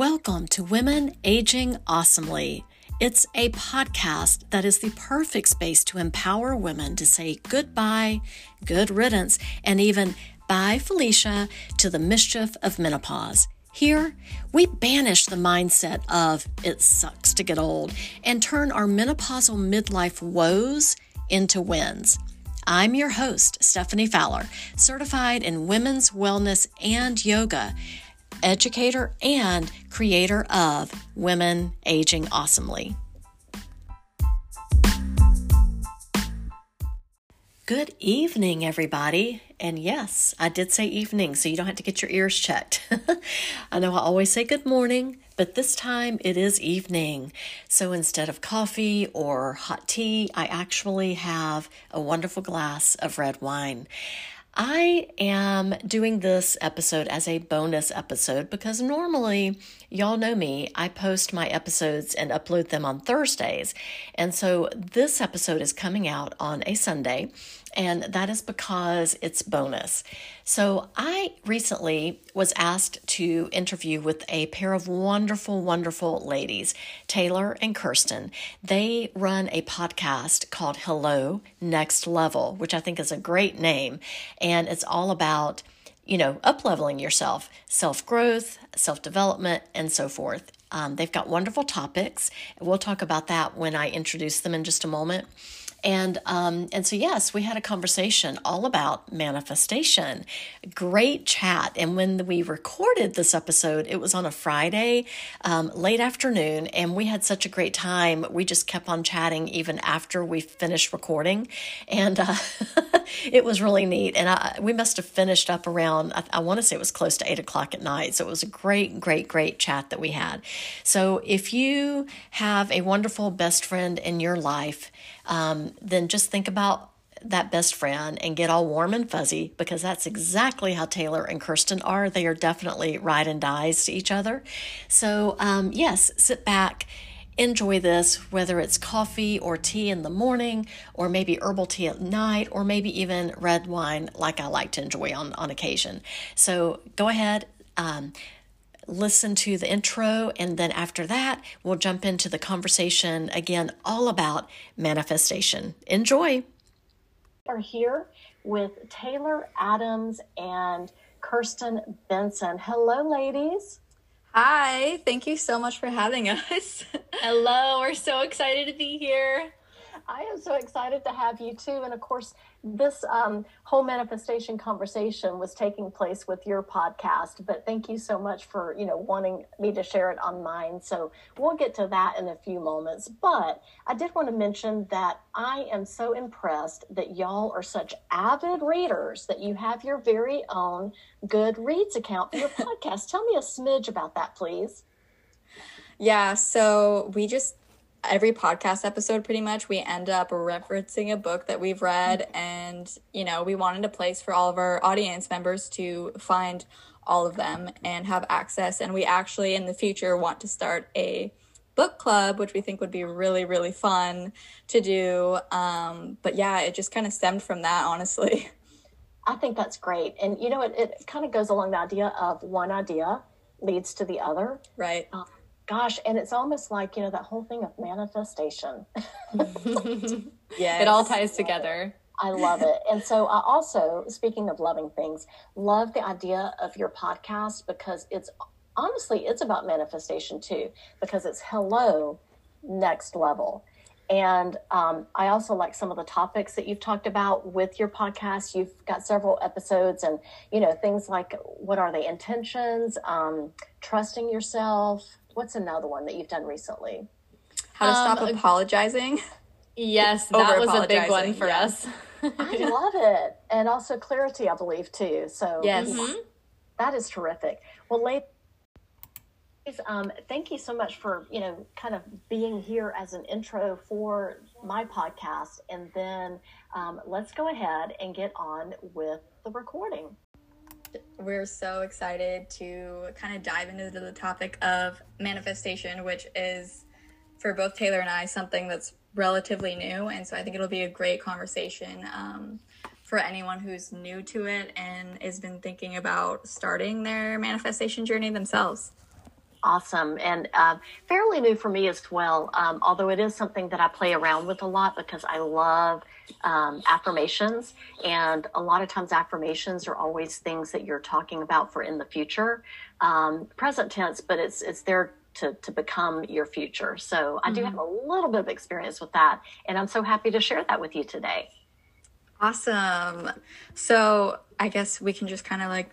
Welcome to Women Aging Awesomely. It's a podcast that is the perfect space to empower women to say goodbye, good riddance, and even bye, Felicia, to the mischief of menopause. Here, we banish the mindset of it sucks to get old and turn our menopausal midlife woes into wins. I'm your host, Stephanie Fowler, certified in women's wellness and yoga, educator and creator of Women Aging Awesomely. Good evening, everybody. And yes, I did say evening, so you don't have to get your ears checked. I know I always say good morning, but this time it is evening. So instead of coffee or hot tea, I actually have a wonderful glass of red wine. I am doing this episode as a bonus episode because normally, y'all know me, I post my episodes and upload them on Thursdays. And so this episode is coming out on a Sunday and that is because it's bonus. So, I recently was asked to interview with a pair of wonderful, wonderful ladies, Taylor and Kirsten. They run a podcast called Hello Next Level, which I think is a great name, and it's all about you know, up leveling yourself, self growth, self development, and so forth. Um, they've got wonderful topics. We'll talk about that when I introduce them in just a moment. And um, and so yes, we had a conversation all about manifestation. Great chat. And when we recorded this episode, it was on a Friday, um, late afternoon, and we had such a great time. We just kept on chatting even after we finished recording, and uh, it was really neat. And I, we must have finished up around I, I want to say it was close to eight o'clock at night. So it was a great, great, great chat that we had. So if you have a wonderful best friend in your life um, then just think about that best friend and get all warm and fuzzy because that's exactly how Taylor and Kirsten are. They are definitely ride and dies to each other. So, um, yes, sit back, enjoy this, whether it's coffee or tea in the morning, or maybe herbal tea at night, or maybe even red wine like I like to enjoy on, on occasion. So, go ahead. Um, listen to the intro, and then after that, we'll jump into the conversation again, all about manifestation. Enjoy. Are here with Taylor Adams and Kirsten Benson. Hello, ladies. Hi, thank you so much for having us. Hello, we're so excited to be here. I am so excited to have you too. And of course, this um, whole manifestation conversation was taking place with your podcast but thank you so much for you know wanting me to share it on mine. So we'll get to that in a few moments. But i did want to mention that i am so impressed that y'all are such avid readers that you have your very own goodreads account for your podcast. Tell me a smidge about that please. Yeah so we just every podcast episode pretty much we end up referencing a book that we've read and you know we wanted a place for all of our audience members to find all of them and have access. And we actually in the future want to start a book club which we think would be really really fun to do. Um, but yeah it just kind of stemmed from that honestly. I think that's great. And you know it, it kind of goes along the idea of one idea leads to the other. Right. Um, gosh and it's almost like you know that whole thing of manifestation. Yeah it all ties together. I love it. And so i also speaking of loving things love the idea of your podcast because it's honestly it's about manifestation too because it's hello next level. And um, I also like some of the topics that you've talked about with your podcast. You've got several episodes, and you know things like what are the intentions, um, trusting yourself, what's another one that you've done recently? How to stop um, apologizing. Yes, that was a big one for yeah. us. I love it. And also clarity, I believe, too. So yes. Mm-hmm. that is terrific. Well, ladies, um, thank you so much for, you know, kind of being here as an intro for my podcast. And then um, let's go ahead and get on with the recording we're so excited to kind of dive into the topic of manifestation, which is for both Taylor and I something that's relatively new. And so I think it'll be a great conversation um, for anyone who's new to it and has been thinking about starting their manifestation journey themselves. Awesome. And uh, fairly new for me as well, um, although it is something that I play around with a lot because I love um, affirmations. And a lot of times, affirmations are always things that you're talking about for in the future, um, present tense, but it's, it's there to, to become your future. So I do mm-hmm. have a little bit of experience with that. And I'm so happy to share that with you today. Awesome. So I guess we can just kind of like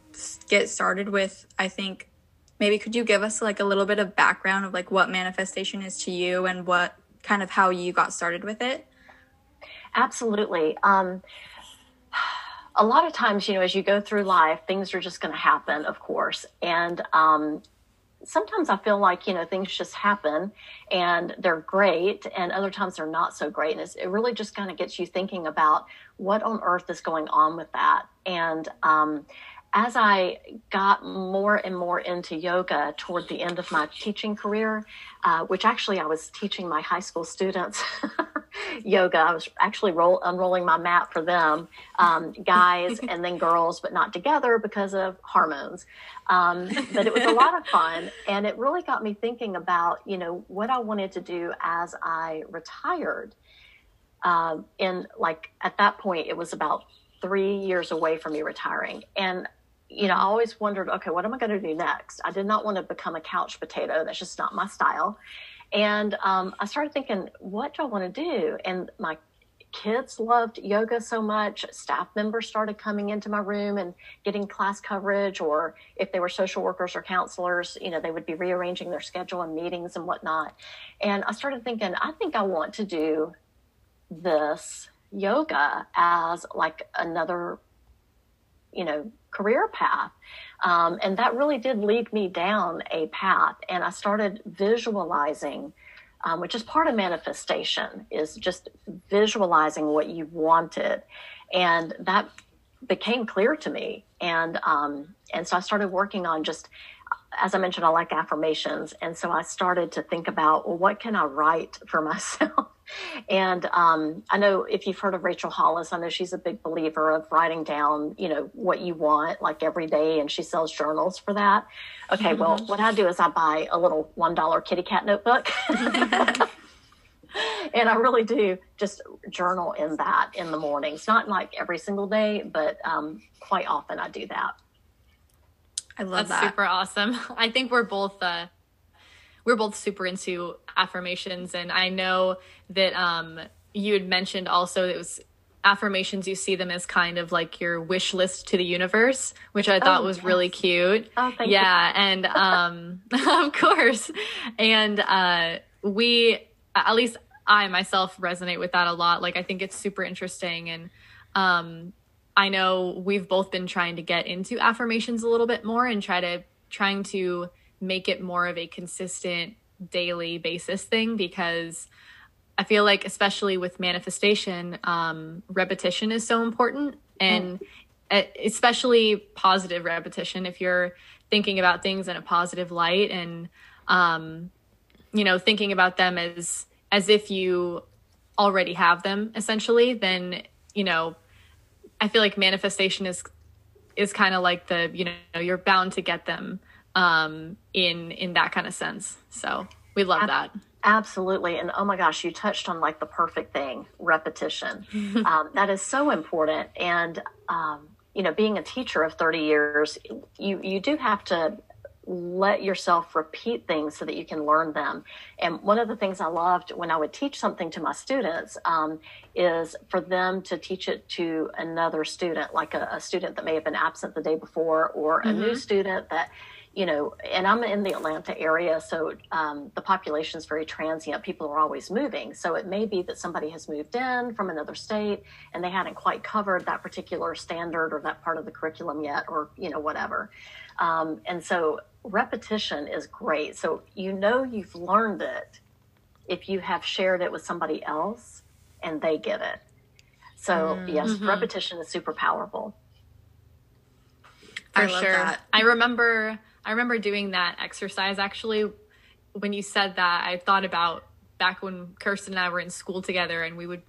get started with, I think, maybe could you give us like a little bit of background of like what manifestation is to you and what kind of how you got started with it? Absolutely. Um, a lot of times, you know, as you go through life, things are just going to happen, of course. And um, sometimes I feel like, you know, things just happen and they're great, and other times they're not so great. And it really just kind of gets you thinking about what on earth is going on with that. And um, as I got more and more into yoga toward the end of my teaching career, uh, which actually I was teaching my high school students yoga, I was actually roll, unrolling my mat for them, um, guys and then girls, but not together because of hormones. Um, but it was a lot of fun, and it really got me thinking about you know what I wanted to do as I retired. Uh, and like at that point, it was about three years away from me retiring, and you know, I always wondered, okay, what am I going to do next? I did not want to become a couch potato. That's just not my style. And um, I started thinking, what do I want to do? And my kids loved yoga so much. Staff members started coming into my room and getting class coverage, or if they were social workers or counselors, you know, they would be rearranging their schedule and meetings and whatnot. And I started thinking, I think I want to do this yoga as like another, you know, career path. Um, and that really did lead me down a path. And I started visualizing, um, which is part of manifestation, is just visualizing what you wanted. And that became clear to me. And, um, and so I started working on just, as I mentioned, I like affirmations. And so I started to think about, well, what can I write for myself? And um, I know if you've heard of Rachel Hollis, I know she's a big believer of writing down, you know, what you want like every day, and she sells journals for that. Okay, mm-hmm. well, what I do is I buy a little one dollar kitty cat notebook. and I really do just journal in that in the mornings. Not like every single day, but um, quite often I do that. I love That's that. super awesome. I think we're both uh, we're both super into affirmations and i know that um you had mentioned also it was affirmations you see them as kind of like your wish list to the universe which i thought oh, was yes. really cute oh, thank yeah you. and um of course and uh we at least i myself resonate with that a lot like i think it's super interesting and um i know we've both been trying to get into affirmations a little bit more and try to trying to make it more of a consistent daily basis thing because I feel like, especially with manifestation, um, repetition is so important. And mm. especially positive repetition, if you're thinking about things in a positive light and, um, you know, thinking about them as, as if you already have them essentially, then, you know, I feel like manifestation is, is kind of like the, you know, you're bound to get them um, in in that kind of sense. So we love Ab- that. Absolutely. And oh my gosh, you touched on like the perfect thing repetition. um, that is so important. And, um, you know, being a teacher of 30 years, you, you do have to let yourself repeat things so that you can learn them. And one of the things I loved when I would teach something to my students um, is for them to teach it to another student, like a, a, student that may have been absent the day before or a mm-hmm. new student that you know, and I'm in the Atlanta area, so um, the population is very transient. People are always moving. So it may be that somebody has moved in from another state and they hadn't quite covered that particular standard or that part of the curriculum yet, or, you know, whatever. Um, and so repetition is great. So you know you've learned it if you have shared it with somebody else and they get it. So, mm-hmm. yes, repetition is super powerful. For sure. That. I remember I remember doing that exercise actually. When you said that, I thought about back when Kirsten and I were in school together and we would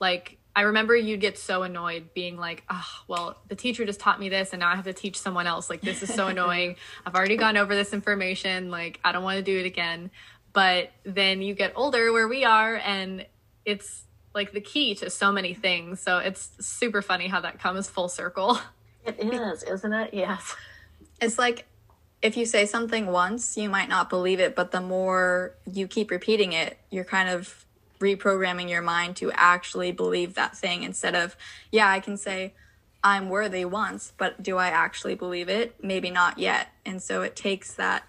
like I remember you'd get so annoyed being like, oh, well, the teacher just taught me this and now I have to teach someone else. Like, this is so annoying. I've already gone over this information. Like, I don't want to do it again. But then you get older where we are and it's like the key to so many things. So it's super funny how that comes full circle. It is, isn't it? Yes. It's like if you say something once, you might not believe it, but the more you keep repeating it, you're kind of reprogramming your mind to actually believe that thing instead of, yeah, I can say I'm worthy once, but do I actually believe it? Maybe not yet. And so it takes that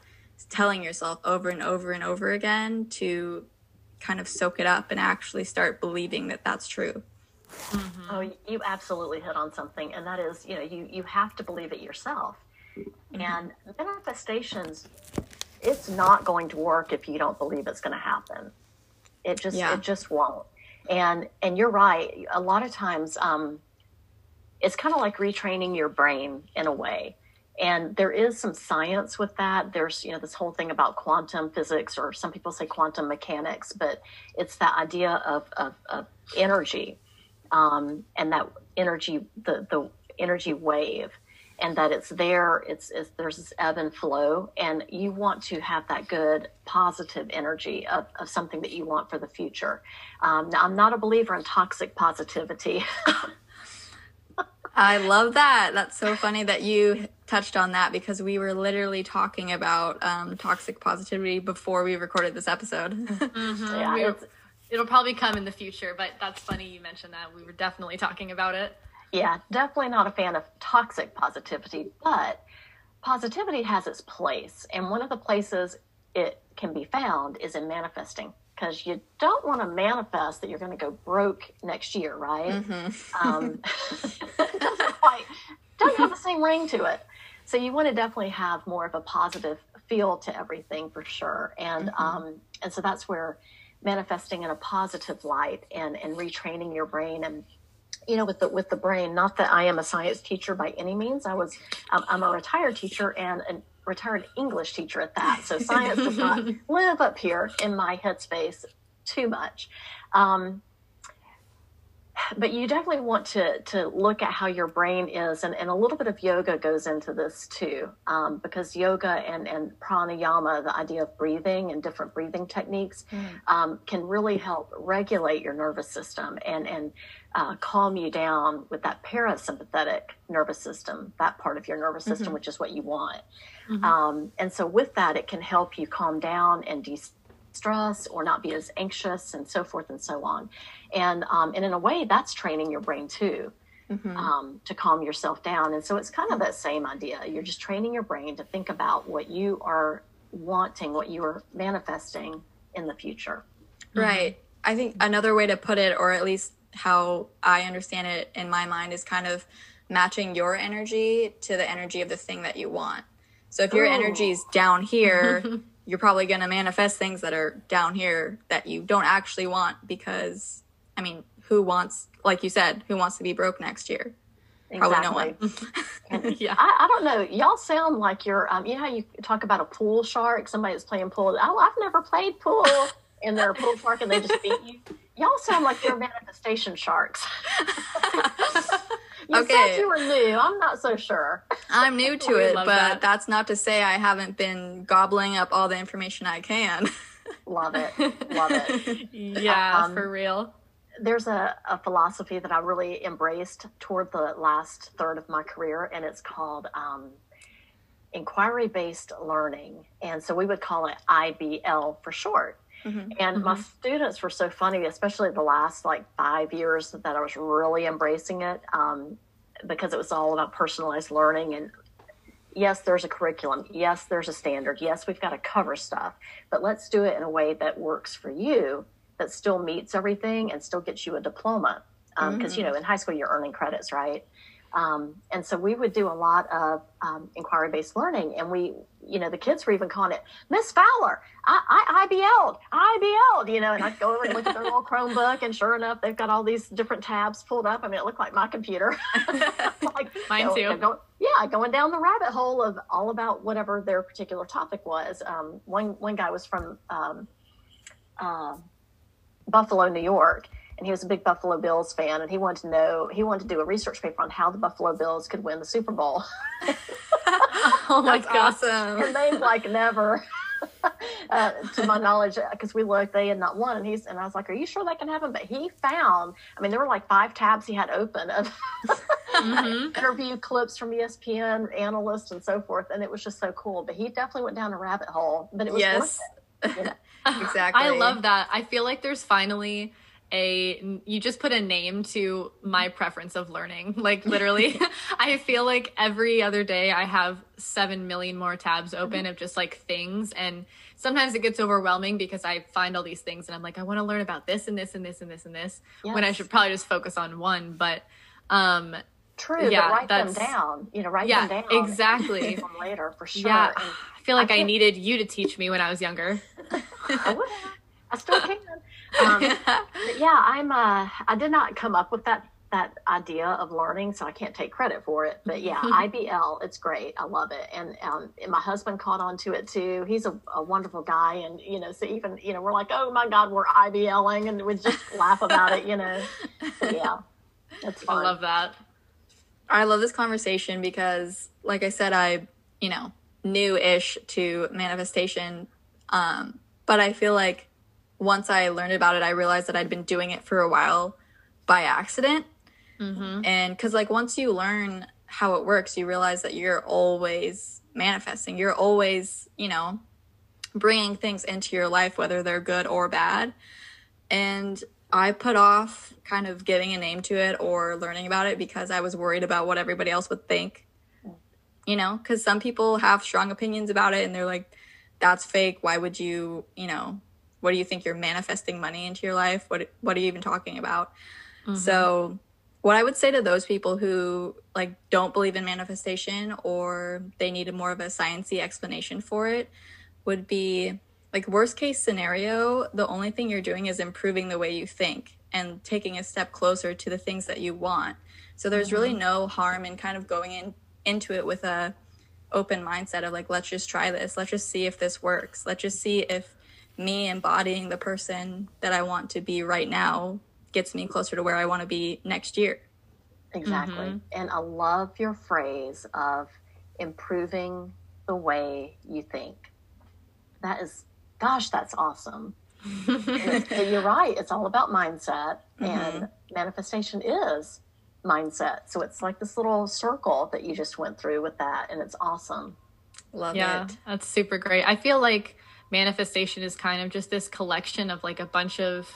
telling yourself over and over and over again to kind of soak it up and actually start believing that that's true. Mm-hmm. Oh, you absolutely hit on something, and that is, you know, you you have to believe it yourself. Mm-hmm. And manifestations, it's not going to work if you don't believe it's going to happen. It just yeah. it just won't. And and you're right. A lot of times, um, it's kind of like retraining your brain in a way. And there is some science with that. There's, you know, this whole thing about quantum physics, or some people say quantum mechanics, but it's that idea of, of, of energy um, and that energy, the, the energy wave and that it's there. It's, it's, there's this ebb and flow, and you want to have that good positive energy of, of something that you want for the future. Um, now, I'm not a believer in toxic positivity. I love that. That's so funny that you touched on that because we were literally talking about um, toxic positivity before we recorded this episode. Mm-hmm. Yeah, it'll probably come in the future, but that's funny you mentioned that. We were definitely talking about it. Yeah, definitely not a fan of toxic positivity, but positivity has its place. And one of the places it can be found is in manifesting because you don't want to manifest that you're going to go broke next year, right? Mm-hmm. Um, doesn't quite, doesn't have the same ring to it. So you want to definitely have more of a positive feel to everything for sure. And, mm-hmm. um, and so that's where manifesting in a positive light and, and retraining your brain and you know, with the with the brain. Not that I am a science teacher by any means. I was, um, I'm a retired teacher and a retired English teacher at that. So science does not live up here in my headspace too much. Um, but you definitely want to to look at how your brain is and, and a little bit of yoga goes into this too um, because yoga and, and pranayama the idea of breathing and different breathing techniques mm. um, can really help regulate your nervous system and and uh, calm you down with that parasympathetic nervous system that part of your nervous system mm-hmm. which is what you want mm-hmm. um, and so with that it can help you calm down and de stress or not be as anxious and so forth and so on. And, um, and in a way, that's training your brain too. Mm-hmm. Um, to calm yourself down. And so it's kind of that same idea. You're just training your brain to think about what you are wanting, what you are manifesting in the future. Right. Mm-hmm. I think another way to put it, or at least how I understand it in my mind, is kind of matching your energy to the energy of the thing that you want. So if your energy is down here, you're probably going to manifest things that are down here that you don't actually want because i mean who wants like you said who wants to be broke next year? Probably no one. Yeah. I, I, don't know. Y'all sound like you're um, you know how you talk about a pool shark somebody that's playing pool? Oh i've never played pool and they're pool park and they just beat you y'all sound like you're manifestation sharks You okay. said you were new. I'm not so sure. I'm new to it, but that. that's not to say I haven't been gobbling up all the information I can. love it. Love it. Yeah, um, for real. There's a, a philosophy that I really embraced toward the last third of my career, and it's called um, inquiry based learning. And so we would call it IBL for short. Mm-hmm. And mm-hmm. my students were so funny, especially the last like five years that I was really embracing it um, because it was all about personalized learning. And yes, there's a curriculum. Yes, there's a standard. Yes, we've got to cover stuff, but let's do it in a way that works for you, that still meets everything and still gets you a diploma. Because, um, mm-hmm. you know, in high school, you're earning credits, right? Um, and so we would do a lot of um, inquiry based learning. And we, you know, the kids were even calling it Miss Fowler, I, I, IBL'd, IBL'd, you know, and I'd go over and look at their little Chromebook. And sure enough, they've got all these different tabs pulled up. I mean, it looked like my computer. like, Mine you know, too. Going, yeah, going down the rabbit hole of all about whatever their particular topic was. Um, one, one guy was from um, uh, Buffalo, New York and he was a big Buffalo Bills fan, and he wanted to know he wanted to do a research paper on how the Buffalo Bills could win the Super Bowl. oh my That's god. awesome. and they've like never, uh, to my knowledge, because we looked, they had not won, and he's and I was like, "Are you sure that can happen?" But he found, I mean, there were like five tabs he had open of Mhm. interview clips from ESPN analysts and so forth, and it was just so cool. But he definitely went down a rabbit hole, but it was Yes. worth it. You know? Exactly. I love that. I feel like there's finally a you just put a name to my preference of learning. Like literally, I feel like every other day I have 7 million more tabs open of just like things and sometimes it gets overwhelming because I find all these things and I'm like I want to learn about this and this and this and this and this when I should probably just focus on one, but um True, Yeah, but write them that's- down. You know, write Yeah, them down. exactly. Them later for sure. yeah, And I feel like I I, needed you to teach me when I was younger. I would have. I still can. Um, but yeah, I'm. Uh, I did not come up with that that idea of learning, so I can't take credit for it. But yeah, IBL, it's great. I love it, and um, and my husband caught on to it too. He's a, a wonderful guy, and you know, so even you know, we're like, oh my God, we're IBLing, and we just laugh about it, you know. But yeah, it's I love that. I love this conversation because, like I said, I, you know, new ish to manifestation. Um, but I feel like once I learned about it, I realized that I'd been doing it for a while by accident. hmm And because, like, once you learn how it works, you realize that you're always manifesting. You're always, you know, bringing things into your life, whether they're good or bad. And I put off kind of giving a name to it or learning about it because I was worried about what everybody else would think. You know, because some people have strong opinions about it and they're like, that's fake. Why would you, you know, what do you think you're manifesting money into your life? What, what are you even talking about? Mm-hmm. So, what I would say to those people who like don't believe in manifestation or they need a more of a sciencey explanation for it would be like worst case scenario, the only thing you're doing is improving the way you think and taking a step closer to the things that you want. So there's really mm-hmm. no harm in kind of going in into it with a open mindset of like let's just try this. Let's just see if this works. Let's just see if me embodying the person that I want to be right now gets me closer to where I want to be next year. Exactly. Mhm. And I love your phrase of improving the way you think. That is, gosh, that's awesome. And it's- and you're right. It's all about mindset, and manifestation is mindset. So it's like this little circle that you just went through with that, and it's awesome. Love yeah, it. that's super great. I feel like manifestation is kind of just this collection of like a bunch of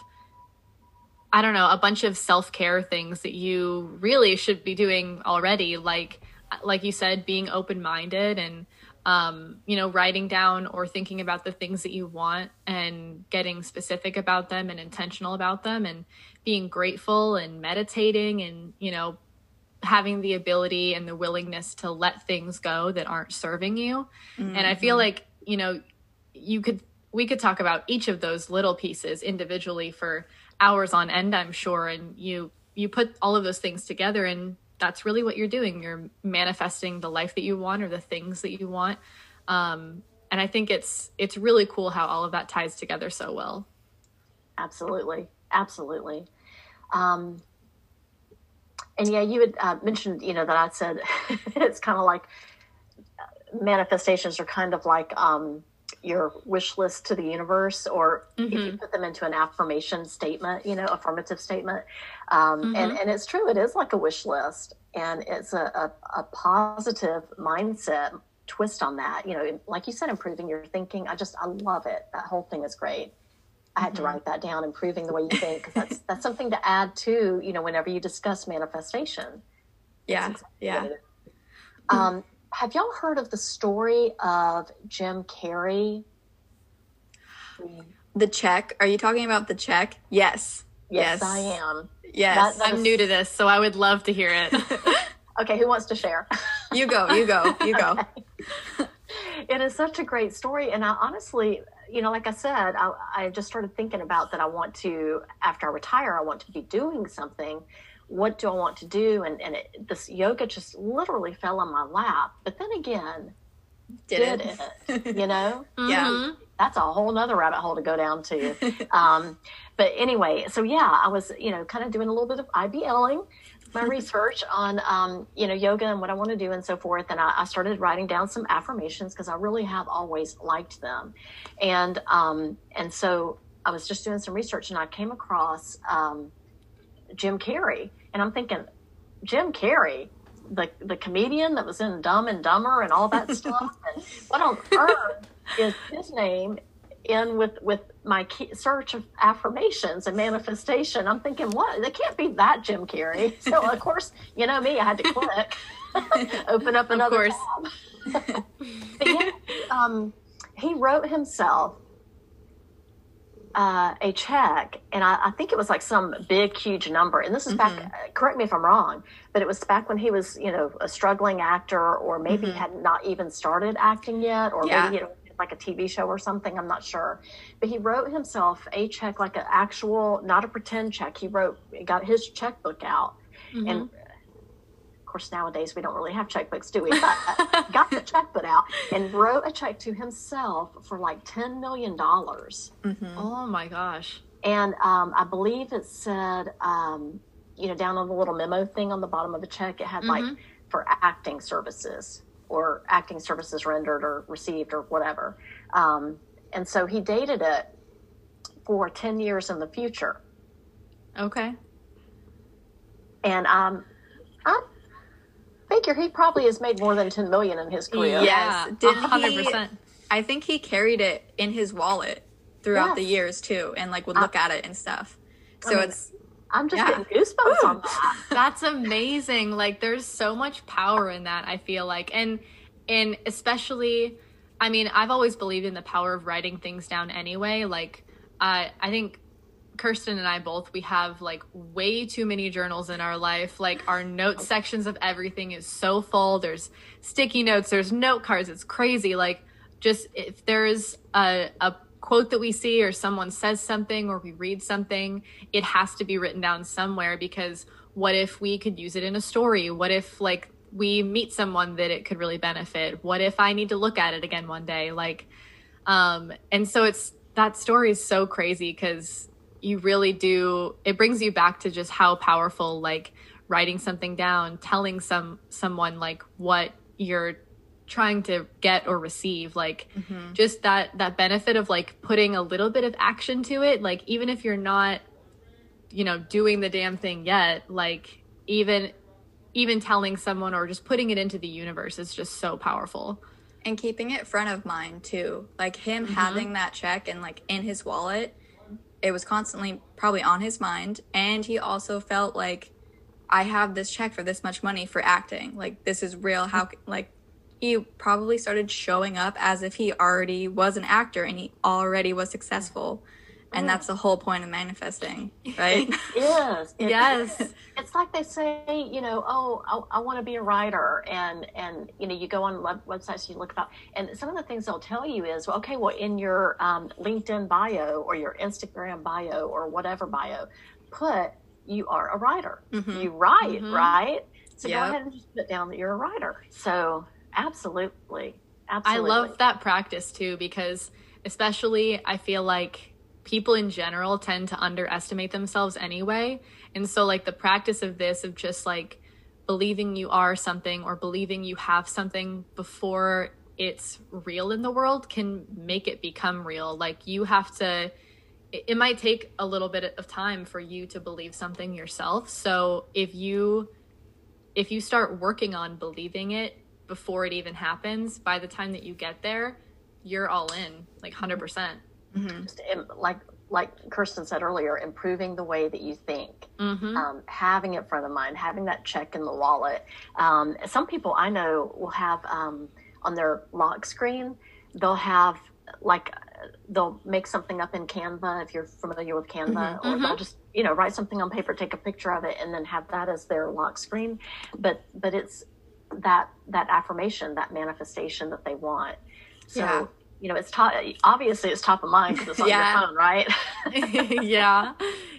I don't know, a bunch of self-care things that you really should be doing already like like you said being open-minded and um, you know, writing down or thinking about the things that you want and getting specific about them and intentional about them and being grateful and meditating and, you know, having the ability and the willingness to let things go that aren't serving you. And I feel like, you know, you could we could talk about each of those little pieces individually for hours on end, I'm sure, and you you put all of those things together and that's really what you're doing. You're manifesting the life that you want or the things that you want. Um and I think it's it's really cool how all of that ties together so well. Absolutely, absolutely. Um, and yeah, you had uh, mentioned, you know, that I said it's kind of like uh, manifestations are kind of like um, your wish list to the universe, or if you put them into an affirmation statement, you know, affirmative statement. Um, and, and it's true, it is like a wish list, and it's a, a, a positive mindset twist on that. You know, like you said, improving your thinking. I just, I love it. That whole thing is great. I had to write that down, improving the way you think, because that's that's something to add to you know whenever you discuss manifestation. Yeah. Exactly Yeah. what it is. Um, have y'all heard of the story of Jim Carrey? The check. Are you talking about the check? Yes. Yes, Yes. I am. Yes. That- that- I'm new to this, so I would love to hear it. Okay, who wants to share? you go. You go. You go. it is such a great story, and I honestly, you know, like I said, I, I just started thinking about that. I want to, after I retire, I want to be doing something. What do I want to do? And and it, this yoga just literally fell on my lap. But then again, Did, did it? it? You know. Yeah. Mhm. that's a whole nother rabbit hole to go down to. um, but anyway, so yeah, I was, you know, kind of doing a little bit of IBLing, my research on, um, you know, yoga and what I want to do and so forth. And I, I started writing down some affirmations because I really have always liked them. And, um, and so I was just doing some research and I came across, um, Jim Carrey and I'm thinking, Jim Carrey, the the comedian that was in Dumb and Dumber and all that stuff. and what on earth is his name in with with my key, search of affirmations and manifestation? I'm thinking, what? They can't be that Jim Carrey. So of course, you know me, I had to click, open up another tab. but yeah, um, he wrote himself uh, a check, and I, I, think it was like some big, huge number. And this is mm-hmm. back. Correct me if I'm wrong, but it was back when he was, you know, a struggling actor, or maybe mm-hmm. had not even started acting yet, or yeah. maybe know, like a TV show or something. I'm not sure. But he wrote himself a check, like an actual, not a pretend check. He wrote, got his checkbook out, mm-hmm. and course, nowadays we don't really have checkbooks, do we? But got the checkbook out and wrote a check to himself for like $10 million. Mm-hmm. Oh my gosh. And um, I believe it said, um, you know, down on the little memo thing on the bottom of the check, it had mm-hmm. like for acting services or acting services rendered or received or whatever. Um, and so he dated it for 10 years in the future. Okay. And um, I'm figure he probably has made more than 10 million in his career. Yes. Didn't 100%. He, I think he carried it in his wallet throughout yes. the years too and like would look uh, at it and stuff. So I mean, it's I'm just yeah. getting goosebumps on that. That's amazing. Like there's so much power in that, I feel like. And and especially I mean, I've always believed in the power of writing things down anyway. Like uh, I think Kirsten and I both, we have like way too many journals in our life. Like our note sections of everything is so full. There's sticky notes, there's note cards. It's crazy. Like just if there's a, a quote that we see or someone says something or we read something, it has to be written down somewhere because what if we could use it in a story? What if like we meet someone that it could really benefit? What if I need to look at it again one day? Like, um, and so it's that story is so crazy because you really do it brings you back to just how powerful like writing something down telling some someone like what you're trying to get or receive like mm-hmm. just that that benefit of like putting a little bit of action to it like even if you're not you know doing the damn thing yet like even even telling someone or just putting it into the universe is just so powerful and keeping it front of mind too like him mm-hmm. having that check and like in his wallet it was constantly probably on his mind and he also felt like i have this check for this much money for acting. Like this is real. How like he probably started showing up as if he already was an actor and he already was successful and oh. that's the whole point of manifesting right? Yes. yes it's like they say you know oh i, I want to be a writer. And and you know you go on web, websites you look about and some of the things they'll tell you is well, okay well in your um, linkedin bio or your instagram bio or whatever bio put you are a writer. Mm-hmm. you write mm-hmm. right? So yep. go ahead and just put down that you're a writer. So absolutely. Absolutely i love that practice too because especially i feel like people in general tend to underestimate themselves anyway. And so, like, the practice of this, of just like believing you are something or believing you have something before it's real in the world can make it become real. Like, you have to, it, might take a little bit of time for you to believe something yourself. So, if you, if you start working on believing it before it even happens, by the time that you get there, you're all in, like 100%. Mm-hmm. Just like like Kirsten said earlier, improving the way that you think, mm-hmm. um, having it front of mind, having that check in the wallet. Um, some people I know will have um, on their lock screen, they'll have like they'll make something up in Canva if you're familiar with Canva, mm-hmm. or they'll mm-hmm. just you know write something on paper, take a picture of it, and then have that as their lock screen. But but it's that that affirmation, that manifestation that they want. So yeah you know, it's top, obviously it's top of mind because it's on yeah. your phone, right? yeah.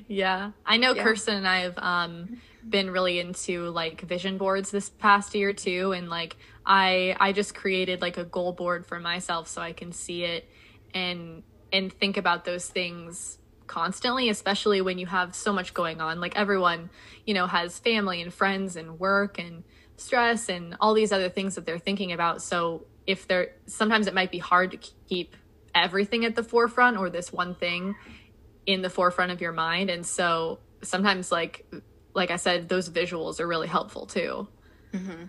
Yeah. I know yeah. Kirsten and I have, um, been really into like vision boards this past year too. And like, I, I just created like a goal board for myself so I can see it and and think about those things constantly especially when you have so much going on like everyone you know has family and friends and work and stress and all these other things that they're thinking about so if they're sometimes it might be hard to keep everything at the forefront or this one thing in the forefront of your mind and so sometimes like like i said those visuals are really helpful too mm-hmm.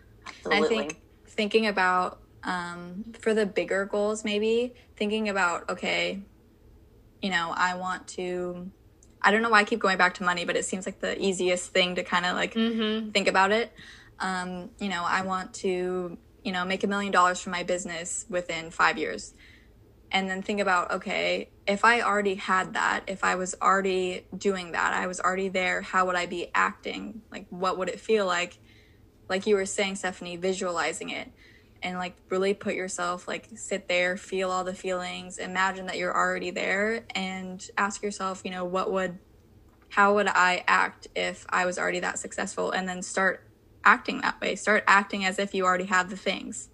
i think thinking about um, for the bigger goals maybe thinking about okay you know i want to i don't know why i keep going back to money but it seems like the easiest thing to kind of like mm-hmm. think about it um, you know i want to you know make a million dollars from my business within five years. And then think about okay if i already had that if i was already doing that i was already there how would i be acting? Like what would it feel like? Like you were saying stephanie visualizing it. And like really put yourself like sit there feel all the feelings imagine that you're already there and ask yourself you know what would how would i act if i was already that successful? And then start acting that way start acting as if you already have the things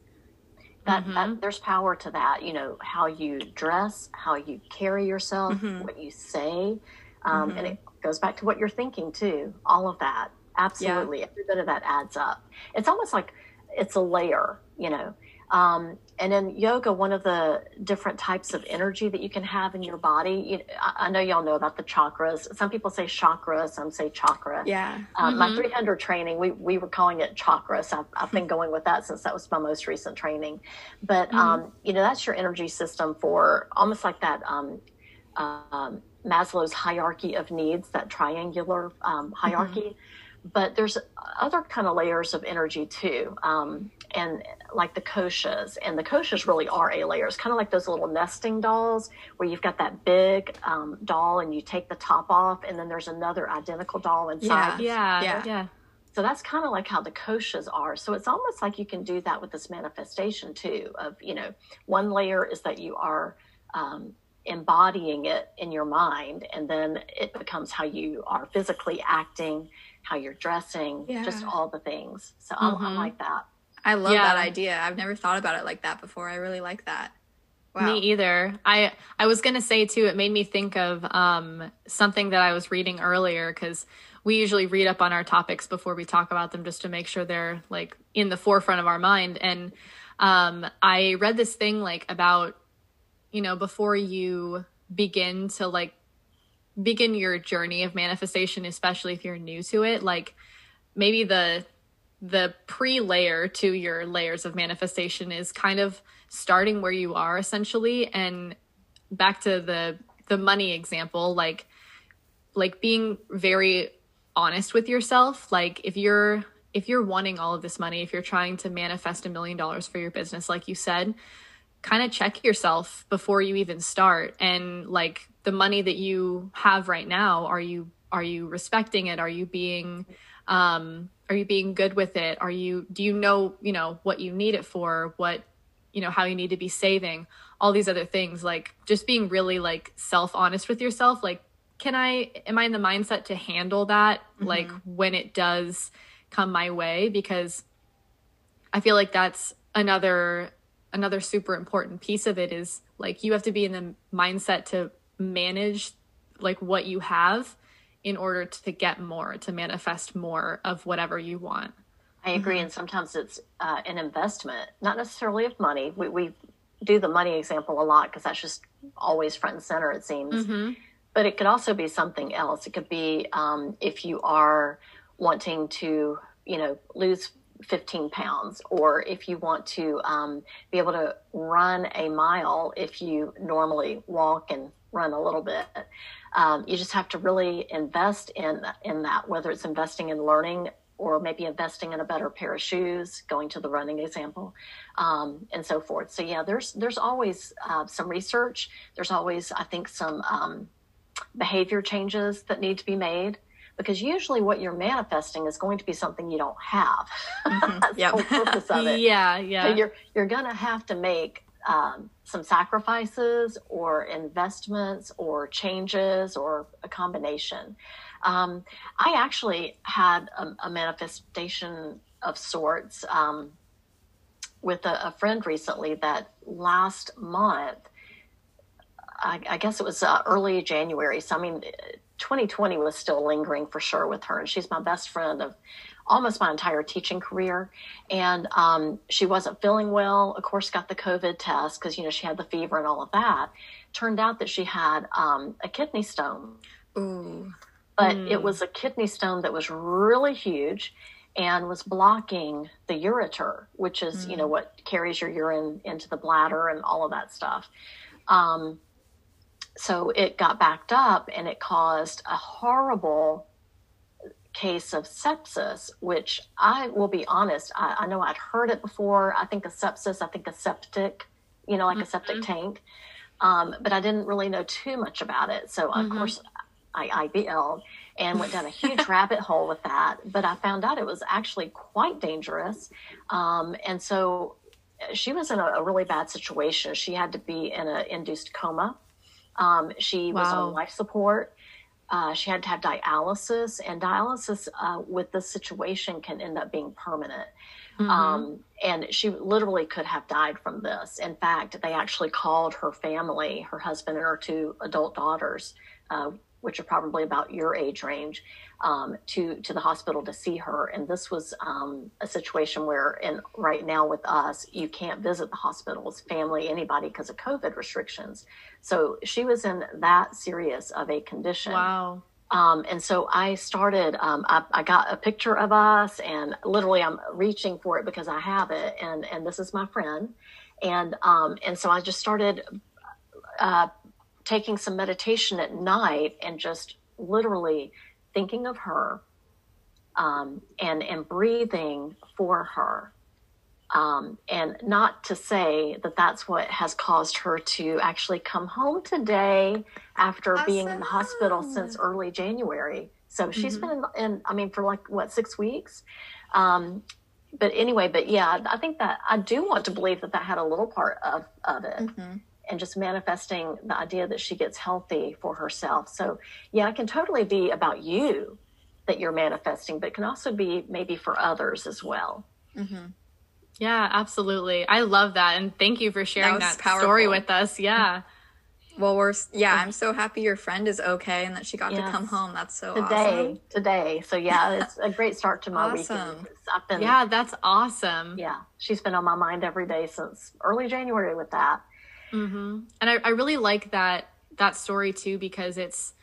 that, mm-hmm. that, there's power to that you know how you dress how you carry yourself mm-hmm. what you say um, mm-hmm. and it goes back to what you're thinking too all of that absolutely yeah. every bit of that adds up it's almost like it's a layer you know um, and in yoga, one of the different types of energy that you can have in your body, you, I, I, know y'all know about the chakras. Some people say chakra, some say chakra. Yeah. Um, mm-hmm. My 300 training, we, we were calling it chakras. I've, I've been going with that since that was my most recent training. But, mm-hmm. um, you know, that's your energy system for almost like that um, um Maslow's hierarchy of needs, that triangular um, hierarchy. Mm-hmm. But there's other kind of layers of energy too. Um, and like the koshas and the koshas really are a layers kind of like those little nesting dolls where you've got that big um, doll and you take the top off and then there's another identical doll inside. yeah yeah. yeah, so that's kind of like how the koshas are. So it's almost like you can do that with this manifestation too of you know one layer is that you are um, embodying it in your mind and then it becomes how you are physically acting how you're dressing yeah. just all the things so mm-hmm. I, I like that I love yeah. that idea. I've never thought about it like that before. I really like that. Wow. Me either. I I was gonna say too. It made me think of um, something that I was reading earlier because we usually read up on our topics before we talk about them just to make sure they're like in the forefront of our mind. And um, I read this thing like about you know before you begin to like begin your journey of manifestation, especially if you're new to it, like maybe the the pre layer to your layers of manifestation is kind of starting where you are essentially. And back to the the money example like like being very honest with yourself. Like if you're if you're wanting all of this money if you're trying to manifest a million dollars for your business like you said kind of check yourself before you even start. And like the money that you have right now are you are you respecting it? Are you being um are you being good with it? Are you do you know you know what you need it for? What you know how you need to be saving? All these other things like just being really like self honest with yourself like can i am i in the mindset to handle that mm-hmm. like when it does come my way? Because i feel like that's another another super important piece of it is like you have to be in the mindset to manage like what you have in order to get more, to manifest more of whatever you want. I agree. Mm-hmm. And sometimes it's uh, an investment, not necessarily of money. We, we do the money example a lot because that's just always front and center, it seems. Mm-hmm. But it could also be something else. It could be um, if you are wanting to, you know, lose 15 pounds, or if you want to um, be able to run a mile if you normally walk and run a little bit. Um, you just have to really invest in in that, whether it's investing in learning or maybe investing in a better pair of shoes, going to the running example, um, and so forth. So yeah, there's there's always uh, some research. There's always I think some um, behavior changes that need to be made because usually what you're manifesting is going to be something you don't have. Mm-hmm. That's yep. the whole purpose of it. Yeah, yeah. So you're you're gonna have to make um, some sacrifices or investments or changes or a combination. Um, I actually had a, a, manifestation of sorts um, with a, a, friend recently that last month I, I guess it was uh, early January. So I mean, 2020 was still lingering for sure with her, and she's my best friend of almost my entire teaching career. And um, she wasn't feeling well. Of course, got the COVID test because you know she had the fever and all of that. Turned out that she had um, a kidney stone. Ooh. But mm. it was a kidney stone that was really huge and was blocking the ureter, which is, mm. you know, what carries your urine into the bladder and all of that stuff. Um, so it got backed up and it caused a horrible case of sepsis, which I will be honest, I, I know I'd heard it before. I think a sepsis, I think a septic, you know, like mm-hmm. a septic mm-hmm. tank. Um, but I didn't really know too much about it. So, mm-hmm. of course, I IBL and went down a huge rabbit hole with that. But I found out it was actually quite dangerous. Um, and so she was in a, a, really bad situation. She had to be in an induced coma. Um, she wow. was on life support. Uh, she had to have dialysis, and dialysis uh, with this situation can end up being permanent. Mm-hmm. Um, and she literally could have died from this. In fact, they actually called her family, her husband and her two adult daughters, uh, which are probably about your age range, um, to to the hospital to see her. And this was um, a situation where, and right now with us, you can't visit the hospitals, family, anybody, because of COVID restrictions. So she was in that serious of a condition. Wow. Um, and so I started, um, I, I, got a picture of us and literally I'm reaching for it because I have it. And, and this is my friend. And, um, and so I just started, uh, taking some meditation at night and just literally thinking of her um, and and breathing for her um, and not to say that that's what has caused her to actually come home today after awesome. being in the hospital since early January. So she's mm-hmm. been in, in, I mean, for like what six weeks. Um, but anyway, but yeah, I think that I do want to believe that that had a little part of of it. Mm-hmm and just manifesting the idea that she gets healthy for herself. So, yeah, it can totally be about you that you're manifesting, but it can also be maybe for others as well. Mm-hmm. Yeah, absolutely. I love that. And thank you for sharing that, that story with us. Yeah. Well, we're, yeah, I'm so happy your friend is okay and that she got yes. to come home. That's so today, awesome. Today. So, yeah, it's a great start to my awesome. weekend. Been, yeah, that's awesome. Yeah. She's been on my mind every day since early January with that. Mm-hmm. And I, I really like that that story too because it's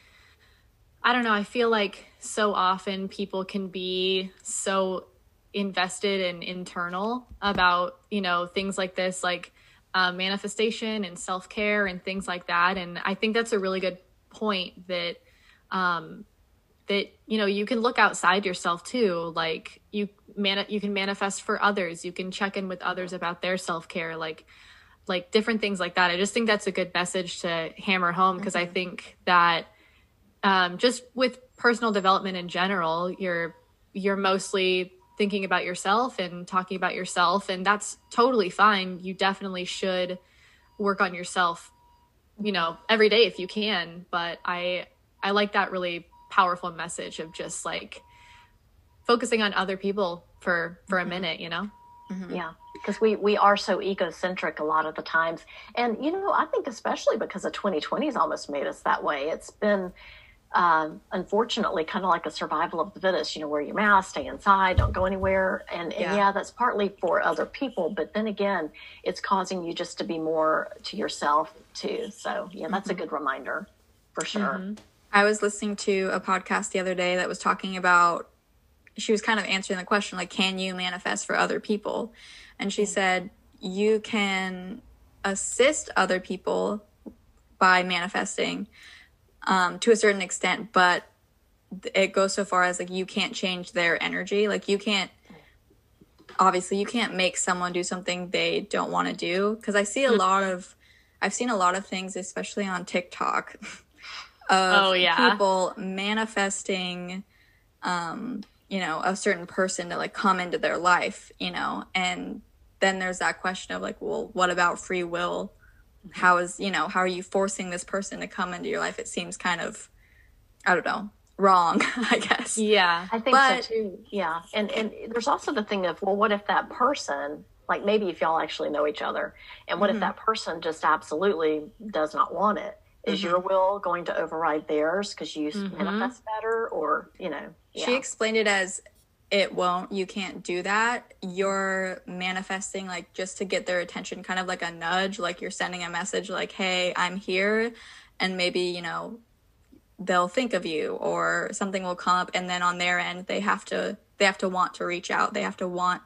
I don't know, I feel like so often people can be so invested and internal about, you know, things like this, like uh, manifestation and self care and things like that. And I think that's a really good point that, um, that you know you can look outside yourself too like you man you can manifest for others you can check in with others about their self-care like like different things like that. I just think that's a good message to hammer home because mm-hmm. I think that um, just with personal development in general, you're you're mostly thinking about yourself and talking about yourself, and that's totally fine. You definitely should work on yourself, you know, every day if you can. But I I like that really powerful message of just like focusing on other people for for a mm-hmm. minute, you know. Mm-hmm. Yeah because we we are so egocentric a lot of the times and you know i think especially because of 2020 has almost made us that way it's been um, unfortunately kind of like a survival of the fittest you know wear your mask stay inside don't go anywhere and, yeah. yeah that's partly for other people but then again it's causing you just to be more to yourself too so yeah that's mm-hmm. a good reminder for sure mm-hmm. i was listening to a podcast the other day that was talking about she was kind of answering the question like can you manifest for other people and she said, You can assist other people by manifesting um, to a certain extent, but it goes so far as like you can't change their energy. Like you can't, obviously, you can't make someone do something they don't want to do. Cause I see a lot of, I've seen a lot of things, especially on TikTok, of oh, yeah. people manifesting, um, you know, a certain person to like come into their life, you know, and then there's that question of like, well, what about free will? How is, you know, how are you forcing this person to come into your life? It seems kind of, I don't know, wrong, I guess. Yeah. I think but, so too. Yeah. And and there's also the thing of, well, what if that person, like maybe if y'all actually know each other, and what mm-hmm. if that person just absolutely does not want it? Is mm-hmm. your will going to override theirs because you mm-hmm. manifest better, or you know? Yeah. She explained it as it won't you can't do that. You're manifesting like just to get their attention kind of like a nudge like you're sending a message like hey i'm here and maybe you know they'll think of you or something will come up and then on their end they have to they have to want to reach out. They have to want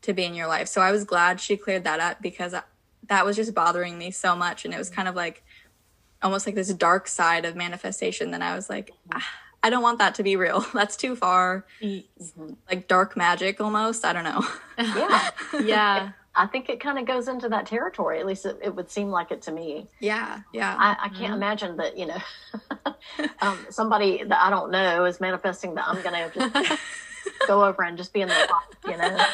to be in your life. So i was glad she cleared that up because that was just bothering me so much and it was kind of like almost like this dark side of manifestation that i was like ah, I don't want that to be real. That's too far. Mm-hmm. Like dark magic almost. I don't know. Yeah. yeah. I think it kind of goes into that territory. At least it, it, would seem like it to me. Yeah. Yeah. I, I can't mm-hmm. imagine that, you know, um, somebody that I don't know is manifesting that I'm going to just go over and just be in the box, you know?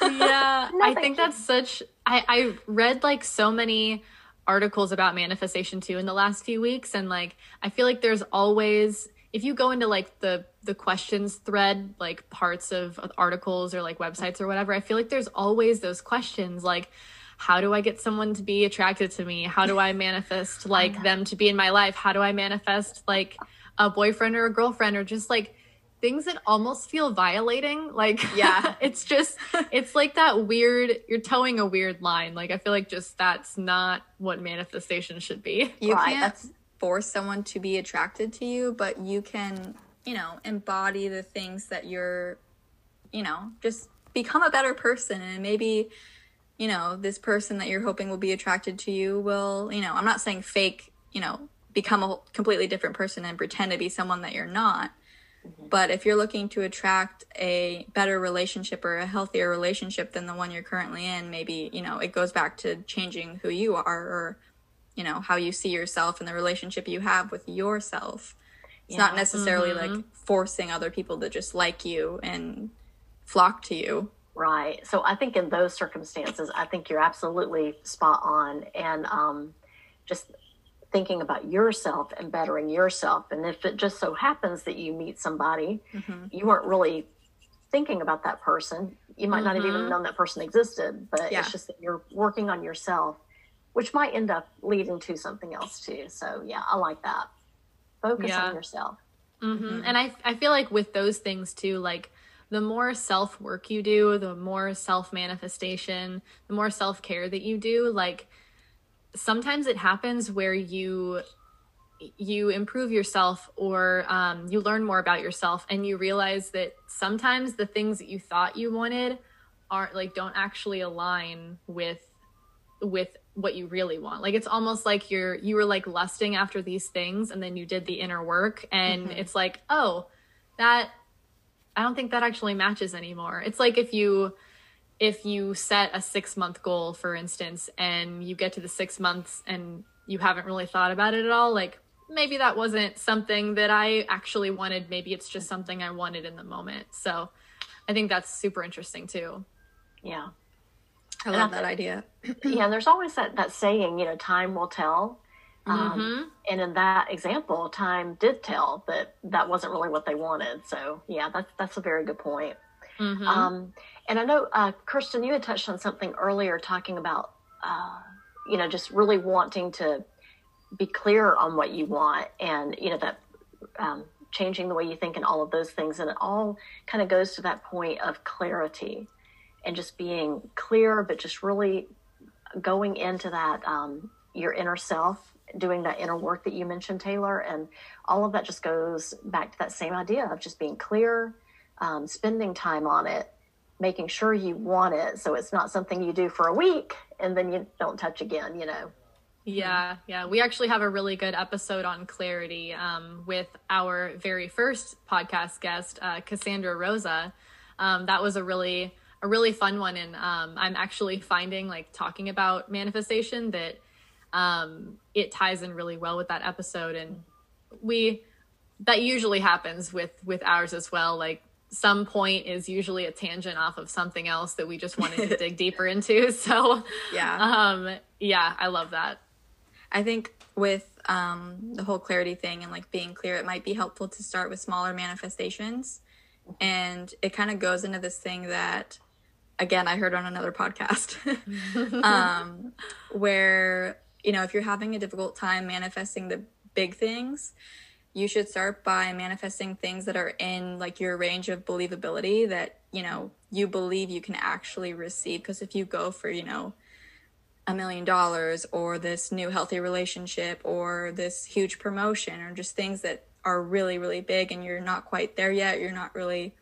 Yeah. no, I think you. that's such, I, I read like so many articles about manifestation too in the last few weeks. And like, I feel like there's always, if you go into like the the questions thread like parts of articles or like websites or whatever i feel like there's always those questions like how do i get someone to be attracted to me? How do i manifest like them to be in my life? How do i manifest like a boyfriend or a girlfriend or just like things that almost feel violating? Like yeah. it's just it's like that weird you're towing a weird line. Like i feel like just that's not what manifestation should be. You right, can't that's force someone to be attracted to you, but you can, you know, embody the things that you're, you know, just become a better person and maybe you know this person that you're hoping will be attracted to you will you know i'm not saying fake you know become a completely different person and pretend to be someone that you're not mm-hmm. but if you're looking to attract a better relationship or a healthier relationship than the one you're currently in maybe you know it goes back to changing who you are or you know how you see yourself and the relationship you have with yourself it's yeah. not necessarily mm-hmm. like forcing other people to just like you and flock to you right so i think in those circumstances i think you're absolutely spot on and um, just thinking about yourself and bettering yourself and if it just so happens that you meet somebody mm-hmm. you weren't really thinking about that person you might mm-hmm. not have even mm-hmm. known that person existed but yeah. it's just that you're working on yourself which might end up leading to something else too. So yeah, I like that. Focus yeah. on yourself. Mm-hmm. Mm-hmm. And I I feel like with those things too, like the more self work you do, the more self manifestation, the more self care that you do, like sometimes it happens where you you improve yourself or um, you learn more about yourself and you realize that sometimes the things that you thought you wanted aren't like don't actually align with with what you really want. Like it's almost like you're you were like lusting after these things and then you did the inner work and mm-hmm. it's like, "Oh, that I don't think that actually matches anymore." It's like if you if you set a 6 month goal for instance and you get to the 6 months and you haven't really thought about it at all, like maybe that wasn't something that I actually wanted. Maybe it's just something I wanted in the moment. So, I think that's super interesting too. Yeah. I love that idea. yeah, there's always that, that saying, you know, time will tell. Um, mm-hmm. And in that example, time did tell that that wasn't really what they wanted. So, yeah, that's that's a very good point. Mm-hmm. Um, and I know, uh, Kirsten, you had touched on something earlier, talking about, uh, you know, just really wanting to be clear on what you want, and you know that um, changing the way you think and all of those things, and it all kind of goes to that point of clarity and just being clear, but just really going into that um, your inner self, doing that inner work that you mentioned, Taylor, and all of that just goes back to that same idea of just being clear, um, spending time on it, making sure you want it, so it's not something you do for a week and then you don't touch again. You know. Yeah, yeah. We actually have a really good episode on clarity um, with our very first podcast guest, uh, Cassandra Rosa. Um, that was a really a really fun one and um, i'm actually finding like talking about manifestation that um, it ties in really well with that episode and we that usually happens with with ours as well like some point is usually a tangent off of something else that we just wanted to dig deeper into so yeah. um yeah i love that. I think with um the whole clarity thing and like being clear it might be helpful to start with smaller manifestations and it kind of goes into this thing that again i heard on another podcast um, where you know if you're having a difficult time manifesting the big things, you should start by manifesting things that are in like your range of believability that, you know, you believe you can actually receive. Because if you go for, you know, a million dollars or this new healthy relationship or this huge promotion or just things that are really, really big and you're not quite there yet, you're not really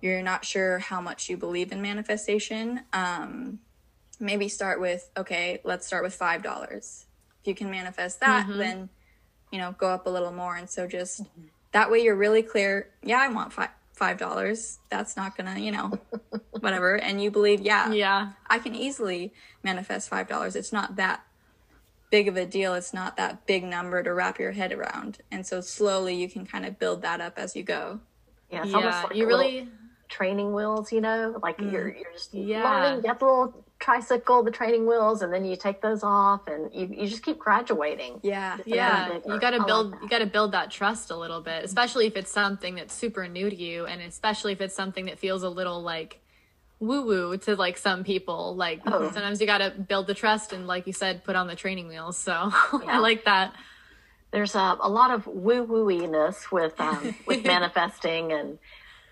you're not sure how much you believe in manifestation, um, maybe start with okay, let's start with five dollars. If you can manifest that, mm-hmm. then you know go up a little more, and so just mm-hmm. that way you're really clear. Yeah, I want five five dollars. That's not gonna, you know, whatever. And you believe, yeah, yeah, I can easily manifest five dollars. It's not that big of a deal. It's not that big number to wrap your head around. And so slowly you can kind of build that up as you go. Yeah, it's yeah, almost like you really training wheels, you know, like mm. you're you're just yeah. learning, get the little tricycle, the training wheels, and then you take those off, and you, you just keep graduating. Yeah, yeah. You got to build you got to build that trust a little bit, especially if it's something that's super new to you, and especially if it's something that feels a little like woo woo to like some people. Like oh. sometimes you got to build the trust, and like you said, put on the training wheels. So yeah. I like that. There's a, a lot of woo wooiness with um, with manifesting and.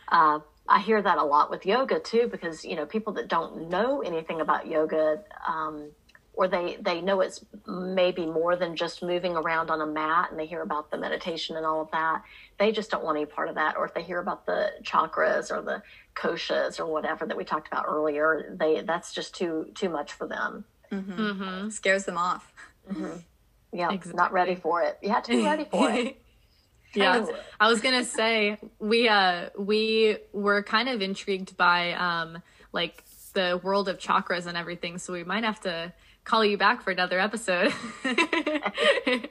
Uh, I hear that a lot with yoga too, because you know people that don't know anything about yoga, um, or they they know it's maybe more than just moving around on a mat, and they hear about the meditation and all of that. They just don't want any part of that. Or if they hear about the chakras or the koshas or whatever that we talked about earlier, they that's just too too much for them. Mm-hmm. Mm-hmm. Scares them off. Mm-hmm. Yeah, exactly. not ready for it. You have to be ready for it. Yeah i was gonna say we uh we were kind of intrigued by um like the world of chakras and everything so we might have to call you back for another episode i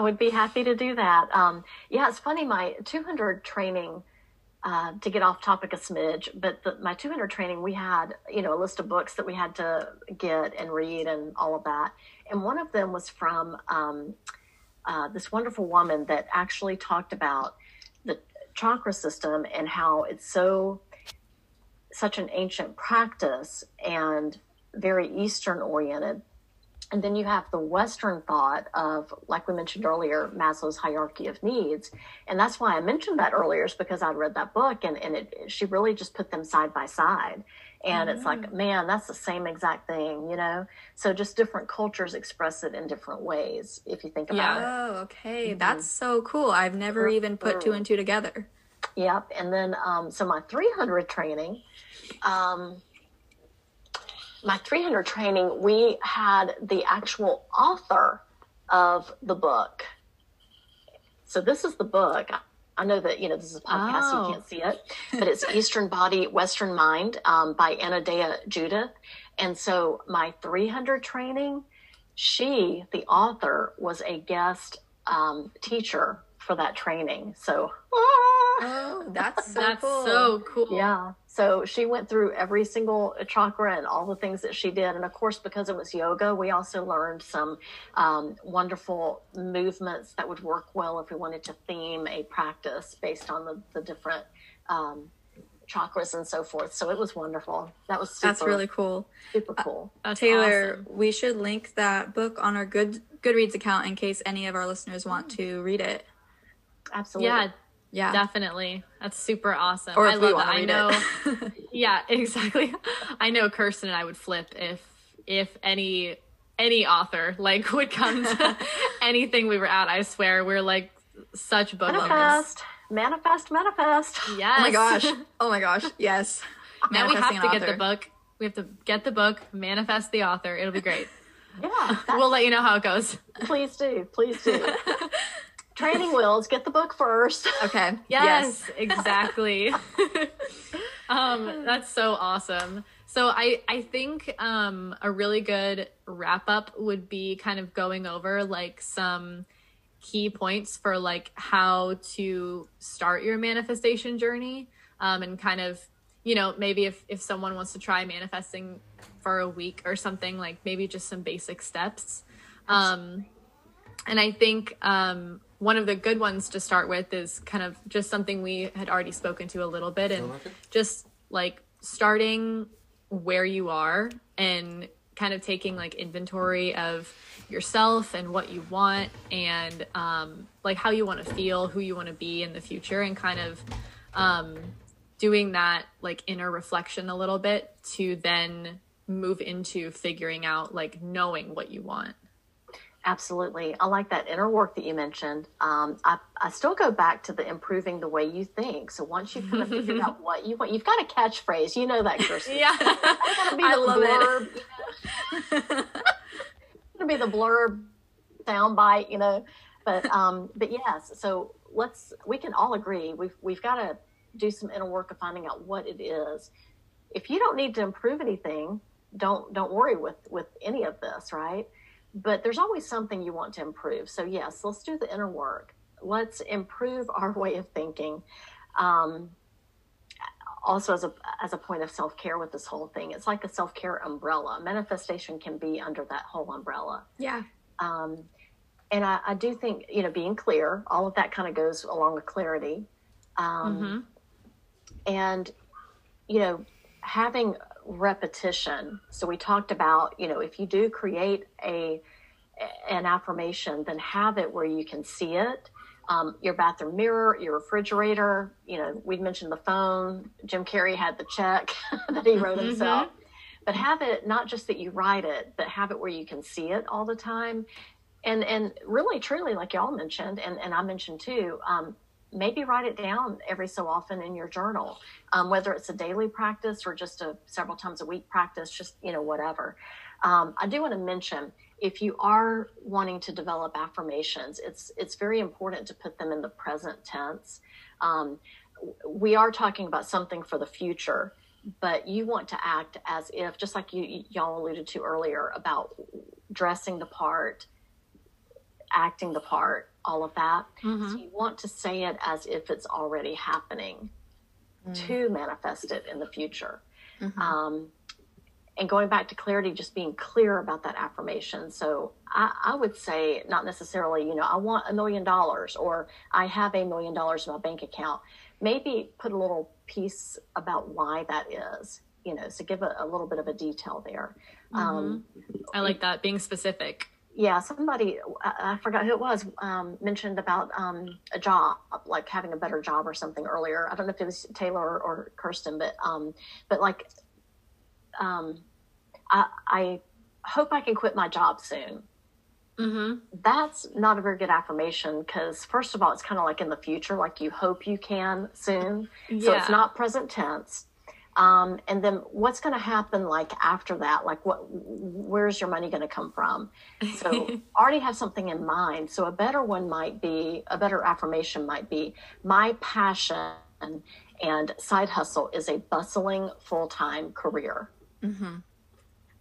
would be happy to do that um yeah it's funny my 200 training uh, to get off topic a smidge, but the, my 200 training, we had, you know, a list of books that we had to get and read and all of that. And one of them was from um, uh, this wonderful woman that actually talked about the chakra system and how it's so such an ancient practice and very Eastern oriented. And then you have the Western thought of, like we mentioned earlier, Maslow's hierarchy of needs. And that's why I mentioned that earlier, is because I'd read that book and, and it, she really just put them side by side and it's like mm-hmm. man that's the same exact thing you know so just different cultures express it in different ways if you think about yeah. it oh okay mm-hmm. that's so cool i've never even put two and two together yep and then um, so my 300 training um, my 300 training we had the actual author of the book so this is the book I know that you know this is a podcast, oh. so you can't see it, but it's Eastern Body, Western Mind um, by Anodea Judith. And so my 300 training, she, the author, was a guest um, teacher for that training. So, oh, that's so that's cool. so cool. Yeah. So she went through every single chakra and all the things that she did. And of course, because it was yoga, we also learned some um, wonderful movements that would work well if we wanted to theme a practice based on the, the different um, chakras and so forth. So it was wonderful. That was super, that's really cool. Super uh, cool. Uh, Taylor, awesome. we should link that book on our Good Goodreads account in case any of our listeners want to read it. Absolutely. Yeah, yeah, definitely. That's super awesome. Or I love that. I know. yeah, exactly. I know Kirsten and I would flip if if any any author like would come to anything we were at. I swear, we're like such book manifest, manifest, manifest. Yes. Oh my gosh. Oh my gosh. Yes. now we have to get the book. We have to get the book, manifest the author. It'll be great. Yeah. We'll let you know how it goes. Please do. Please do training wheels. Get the book first. Okay. Yes, yes. exactly. um, that's so awesome. So I I think um, a really good wrap up would be kind of going over like some key points for like how to start your manifestation journey um, and kind of you know maybe if if someone wants to try manifesting for a week or something like maybe just some basic steps um, and i think um, one of the good ones to start with is kind of just something we had already spoken to a little bit and just like starting where you are and kind of taking like inventory of yourself and what you want and um, like how you want to feel, who you want to be in the future, and kind of um, doing that like inner reflection a little bit to then move into figuring out like knowing what you want. Absolutely. I like that inner work that you mentioned. Um, I, I still go back to the improving the way you think. So once you've kind of figured out what you want, you've got a catchphrase. You know that, Kirsten. Yeah. I love blurb, it. You know? to be the blurb soundbite, you know. But um, but yes, so let's we can all agree we've we've got to do some inner work of finding out what it is. If you don't need to improve anything, don't don't worry with with any of this, right? But there's always something you want to improve. So yes, let's do the inner work. Let's improve our way of thinking. Um, also as a as a point of self-care with this whole thing it's like a self-care umbrella manifestation can be under that whole umbrella yeah um, and I, I, do think you know being clear all of that kind of goes along with clarity um, mm-hmm. and you know having repetition so we talked about you know if you do create a an affirmation then have it where you can see it um, your bathroom mirror, your refrigerator. You know, we mentioned the phone. Jim Carrey had the check that he wrote mm-hmm. himself. But have it not just that you write it, but have it where you can see it all the time. And and really truly, like y'all mentioned, and, and I mentioned too, um, maybe write it down every so often in your journal, um, whether it's a daily practice or just a several times a week practice, just you know whatever. Um, I do want to mention if you are wanting to develop affirmations, it's it's very important to put them in the present tense. Um, we are talking about something for the future, but you want to act as if, just like you y'all alluded to earlier about dressing the part, acting the part, all of that. Mm-hmm. So you want to say it as if it's already happening mm-hmm. to manifest it in the future. Mm-hmm. Um, and going back to clarity, just being clear about that affirmation. So I, I, would say not necessarily, you know, I want a million dollars or I have a million dollars in my bank account. Maybe put a little piece about why that is, you know, so give a, a little bit of a detail there. Mm-hmm. Um, I like that being specific. Yeah, somebody I, I forgot who it was um, mentioned about um, a job, like having a better job or something earlier. I don't know if it was Taylor or, or Kirsten, but um, but like um, I, I hope I can quit my job soon. Mm-hmm. That's not a very good affirmation because, first of all, it's kind of like in the future, like you hope you can soon. Yeah. So it's not present tense. Um, and then what's going to happen like after that? Like, what? Where's your money going to come from? So already have something in mind. So a better one might be a better affirmation might be my passion and side hustle is a bustling full time career. Mm-hmm.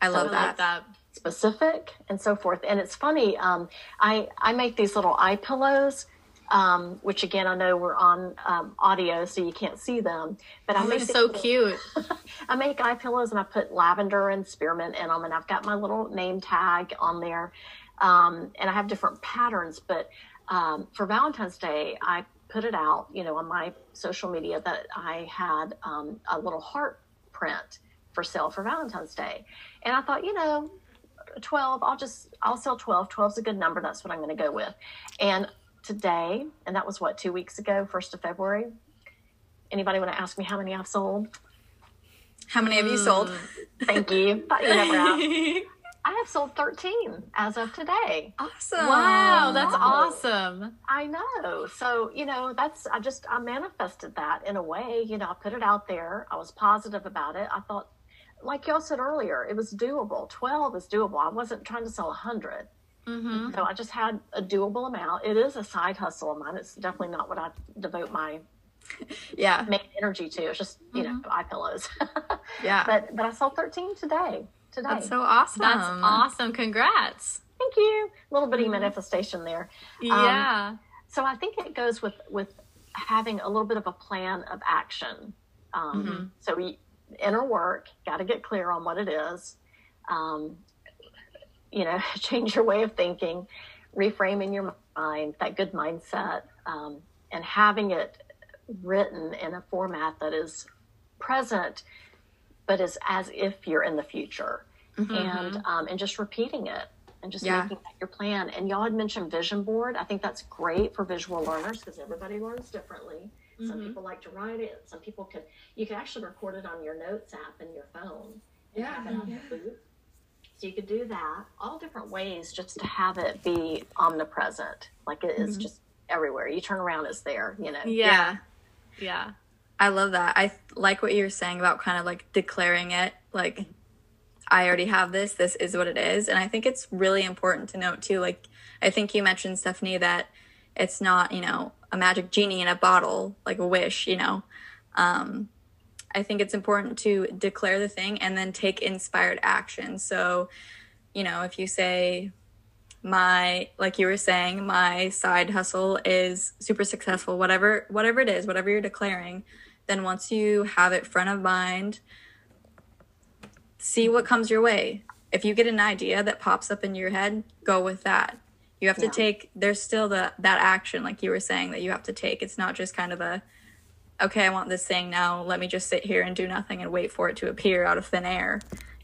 I love that. that. Specific and so forth. And it's funny. Um, I I make these little eye pillows. Um, which again, I know we're on um, audio, so you can't see them. But I make so cute. I make eye pillows and I put lavender and spearmint in them, and I've got my little name tag on there, um, and I have different patterns. But um, for Valentine's Day, I put it out, you know, on my social media that I had um, a little heart print for sale for Valentine's Day. And I thought, you know, 12, I'll just, I'll sell 12. 12 is a good number. That's what I'm going to go with. And today, and that was what, two weeks ago, 1st of February. Anybody want to ask me how many I've sold? How many have you sold? Mm, thank you. Thought you never asked. I have sold 13 as of today. Awesome. Wow, that's awesome. I know. So, you know, that's, I just, I manifested that in a way. You know, I put it out there. I was positive about it. I thought, like y'all said earlier, it was doable. 12 is doable. I wasn't trying to sell 100. Mm-hmm. So I just had a doable amount. It is a side hustle of mine. It's definitely not what I devote my yeah main energy to. It's just you mm-hmm. know eye pillows. yeah, but but I sold 13 today. Today. That's so awesome. That's awesome. Congrats. Thank you. A little bitty mm-hmm. manifestation there. Yeah. Um, so I think it goes with with having a little bit of a plan of action. Um, mm-hmm. So we inner work, got to get clear on what it is. Um, you know, change your way of thinking, reframing your mind, that good mindset, um, and having it written in a format that is present, but is as if you're in the future. mm-hmm. and um, and just repeating it and just yeah. making that your plan. And y'all had mentioned vision board. I think that's great for visual learners because everybody learns differently. Mm-hmm. Some people like to write it. Some people can. You can actually record it on your notes app in your phone. yeah. Have it on yeah. Your So you could do that. All different ways just to have it be omnipresent. Like it is mm-hmm. just everywhere. You turn around, it's there. You know. Yeah. Yeah. I love that. I like what you're saying about kind of like declaring it. Like, I already have this. This is what it is. And I think it's really important to note too. Like, I think you mentioned Stephanie that it's not you know a magic genie in a bottle like a wish. You know. Um, I think it's important to declare the thing and then take inspired action. So, you know, if you say, my like you were saying my side hustle is super successful whatever whatever it is whatever you're declaring then once you have it front of mind see what comes your way. If you get an idea that pops up in your head go with that. You have to take there's still the that action like you were saying that you have to take. It's not just kind of a okay i want this thing now let me just sit here and do nothing and wait for it to appear out of thin air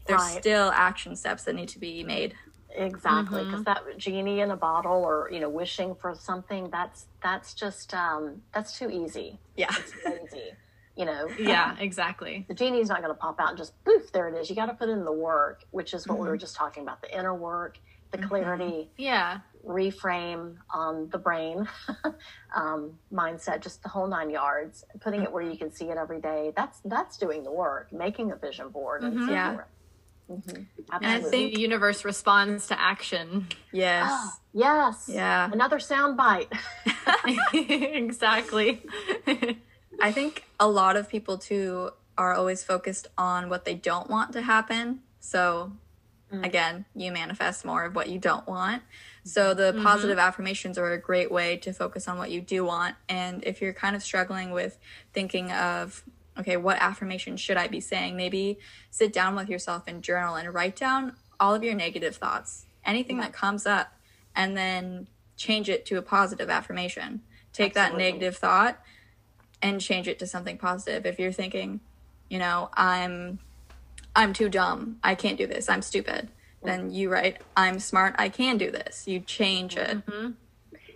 there's right. still action steps that need to be made exactly because mm-hmm. that genie in a bottle or you know wishing for something that's that's just um that's too easy yeah it's crazy you know yeah exactly the genie's not going to pop out and just poof there it is you got to put in the work which is what mm-hmm. we were mm-hmm. just talking about the inner work the mm-hmm. clarity yeah reframe on the brain um, mindset just the whole nine yards putting it where you can see it every day that's that's doing the work making a vision board mm-hmm. yeah Mm-hmm. And I think the universe responds to action. Yes. Oh, yes. Yeah. Another sound bite. exactly. I think a lot of people too are always focused on what they don't want to happen. So mm. again, you manifest more of what you don't want. So the mm-hmm. positive affirmations are a great way to focus on what you do want. And if you're kind of struggling with thinking of okay, what affirmation should I be saying? Maybe sit down with yourself and journal and write down all of your negative thoughts, anything yeah. that comes up, and then change it to a positive affirmation. Take Absolutely. that negative thought and change it to something positive. If you're thinking, you know, I'm I'm too dumb. I can't do this. I'm stupid. Then you write, I'm smart. I can do this. You change it. Mm-hmm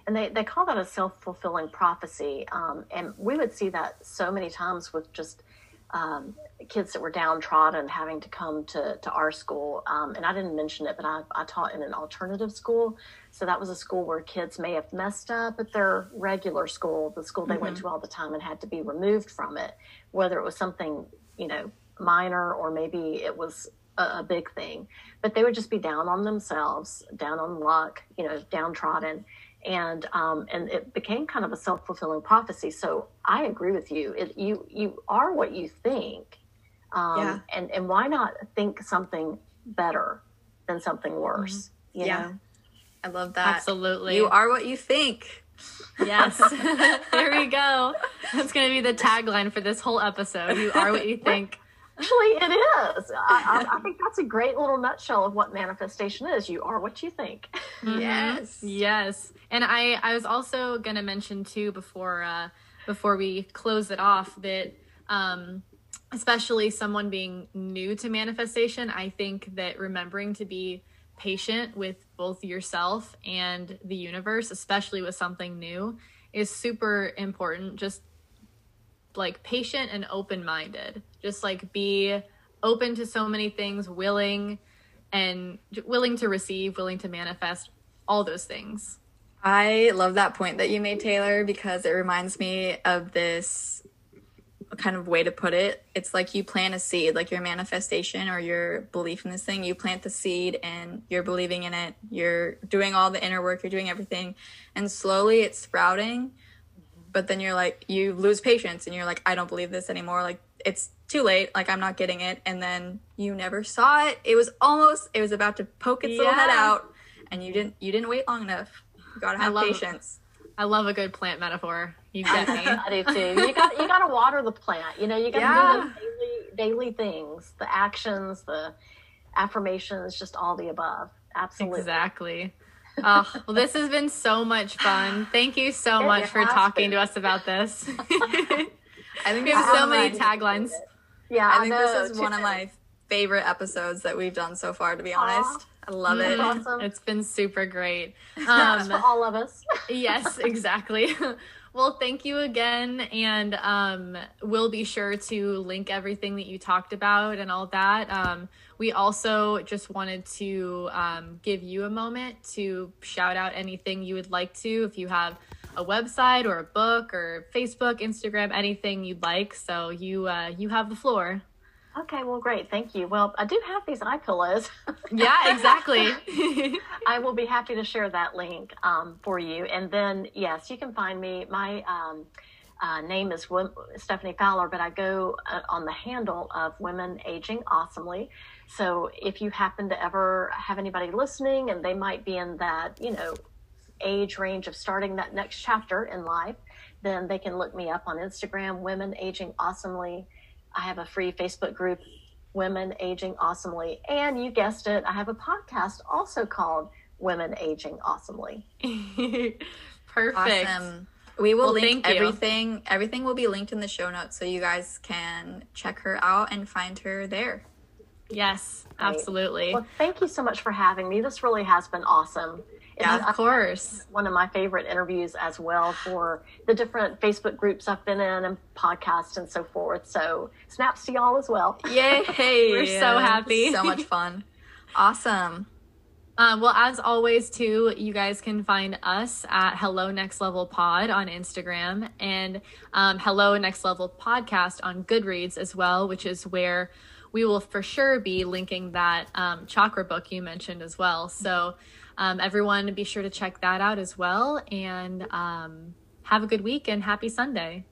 and they, they call that a self-fulfilling prophecy um, and we would see that so many times with just um, kids that were downtrodden having to come to, to our school um, and i didn't mention it but I, I taught in an alternative school so that was a school where kids may have messed up at their regular school the school they mm-hmm. went to all the time and had to be removed from it whether it was something you know minor or maybe it was a, a big thing but they would just be down on themselves down on luck you know downtrodden and um, and it became kind of a self fulfilling prophecy. So I agree with you. It, you you are what you think, um, yeah. and and why not think something better than something worse? Mm-hmm. yeah, know? I love that. Absolutely, you are what you think. Yes, there we go. That's going to be the tagline for this whole episode. You are what you think. Actually, it is. I, I, I, think that's a great little nutshell of what manifestation is. You are what you think. Mm-hmm. Yes. Yes. And I, I was also going to mention too before, uh, before we close it off that, um, especially someone being new to manifestation, I think that remembering to be patient with both yourself and the universe, especially with something new, is super important. Just like patient and open minded. Just like be open to so many things, willing and willing to receive, willing to manifest, all those things. I love that point that you made, Taylor, because it reminds me of this kind of way to put it. It's like you plant a seed, like your manifestation or your belief in this thing. You plant the seed and you're believing in it. You're doing all the inner work, you're doing everything. And slowly it's sprouting but then you're like you lose patience and you're like i don't believe this anymore like it's too late like i'm not getting it. And then you never saw it. It was almost it was about to poke its yeah. little head out and you didn't you didn't wait long enough. You gotta have I love, patience. I love a good plant metaphor. You get me. i do too. You got you gotta water the plant. You know you gotta yeah. do the daily daily things. The actions the affirmations just all the above. Absolutely. Exactly. Oh, well, this has been so much fun. Thank you so it much for talking been. to us about this. I think we have so many taglines. Yeah, I, I think this is one of my favorite episodes that we've done so far, to be honest. I love it. Awesome. It's been super great. Um, for all of us. yes, exactly. well, thank you again. And um, we'll be sure to link everything that you talked about and all that. Um, we also just wanted to um, give you a moment to shout out anything you would like to. If you have a website or a book or Facebook, Instagram, anything you'd like. So you uh, you have the floor. Okay, well, great. Thank you. Well, I do have these eye pillows. Yeah, exactly. I will be happy to share that link um, for you. And then, yes, you can find me. My um, uh, name is Wim- Stephanie Fowler, but I go uh, on the handle of Women Aging Awesomely. So if you happen to ever have anybody listening and they might be in that, you know, age range of starting that next chapter in life, then they can look me up on Instagram, Women Aging Awesomely. I have a free Facebook group, Women Aging Awesomely. And you guessed it, I have a podcast also called Women Aging Awesomely. Perfect. Awesome. We will Well, link thank you. everything. Everything will be linked in the show notes, so you guys can check her out and find her there. Yes, absolutely. Well, thank you so much for having me. This really has been awesome. Yeah, of course. one of my favorite interviews as well for the different Facebook groups I've been in and podcasts and so forth. So snaps to y'all as well. Yay! We're so happy. So much fun. Awesome. Um, well, as always, too, you guys can find us at Hello Next Level Pod on Instagram and um, Hello Next Level Podcast on Goodreads as well, which is where we will for sure be linking that um, chakra book you mentioned as well. So, um, everyone, be sure to check that out as well. And um, have a good week and happy Sunday.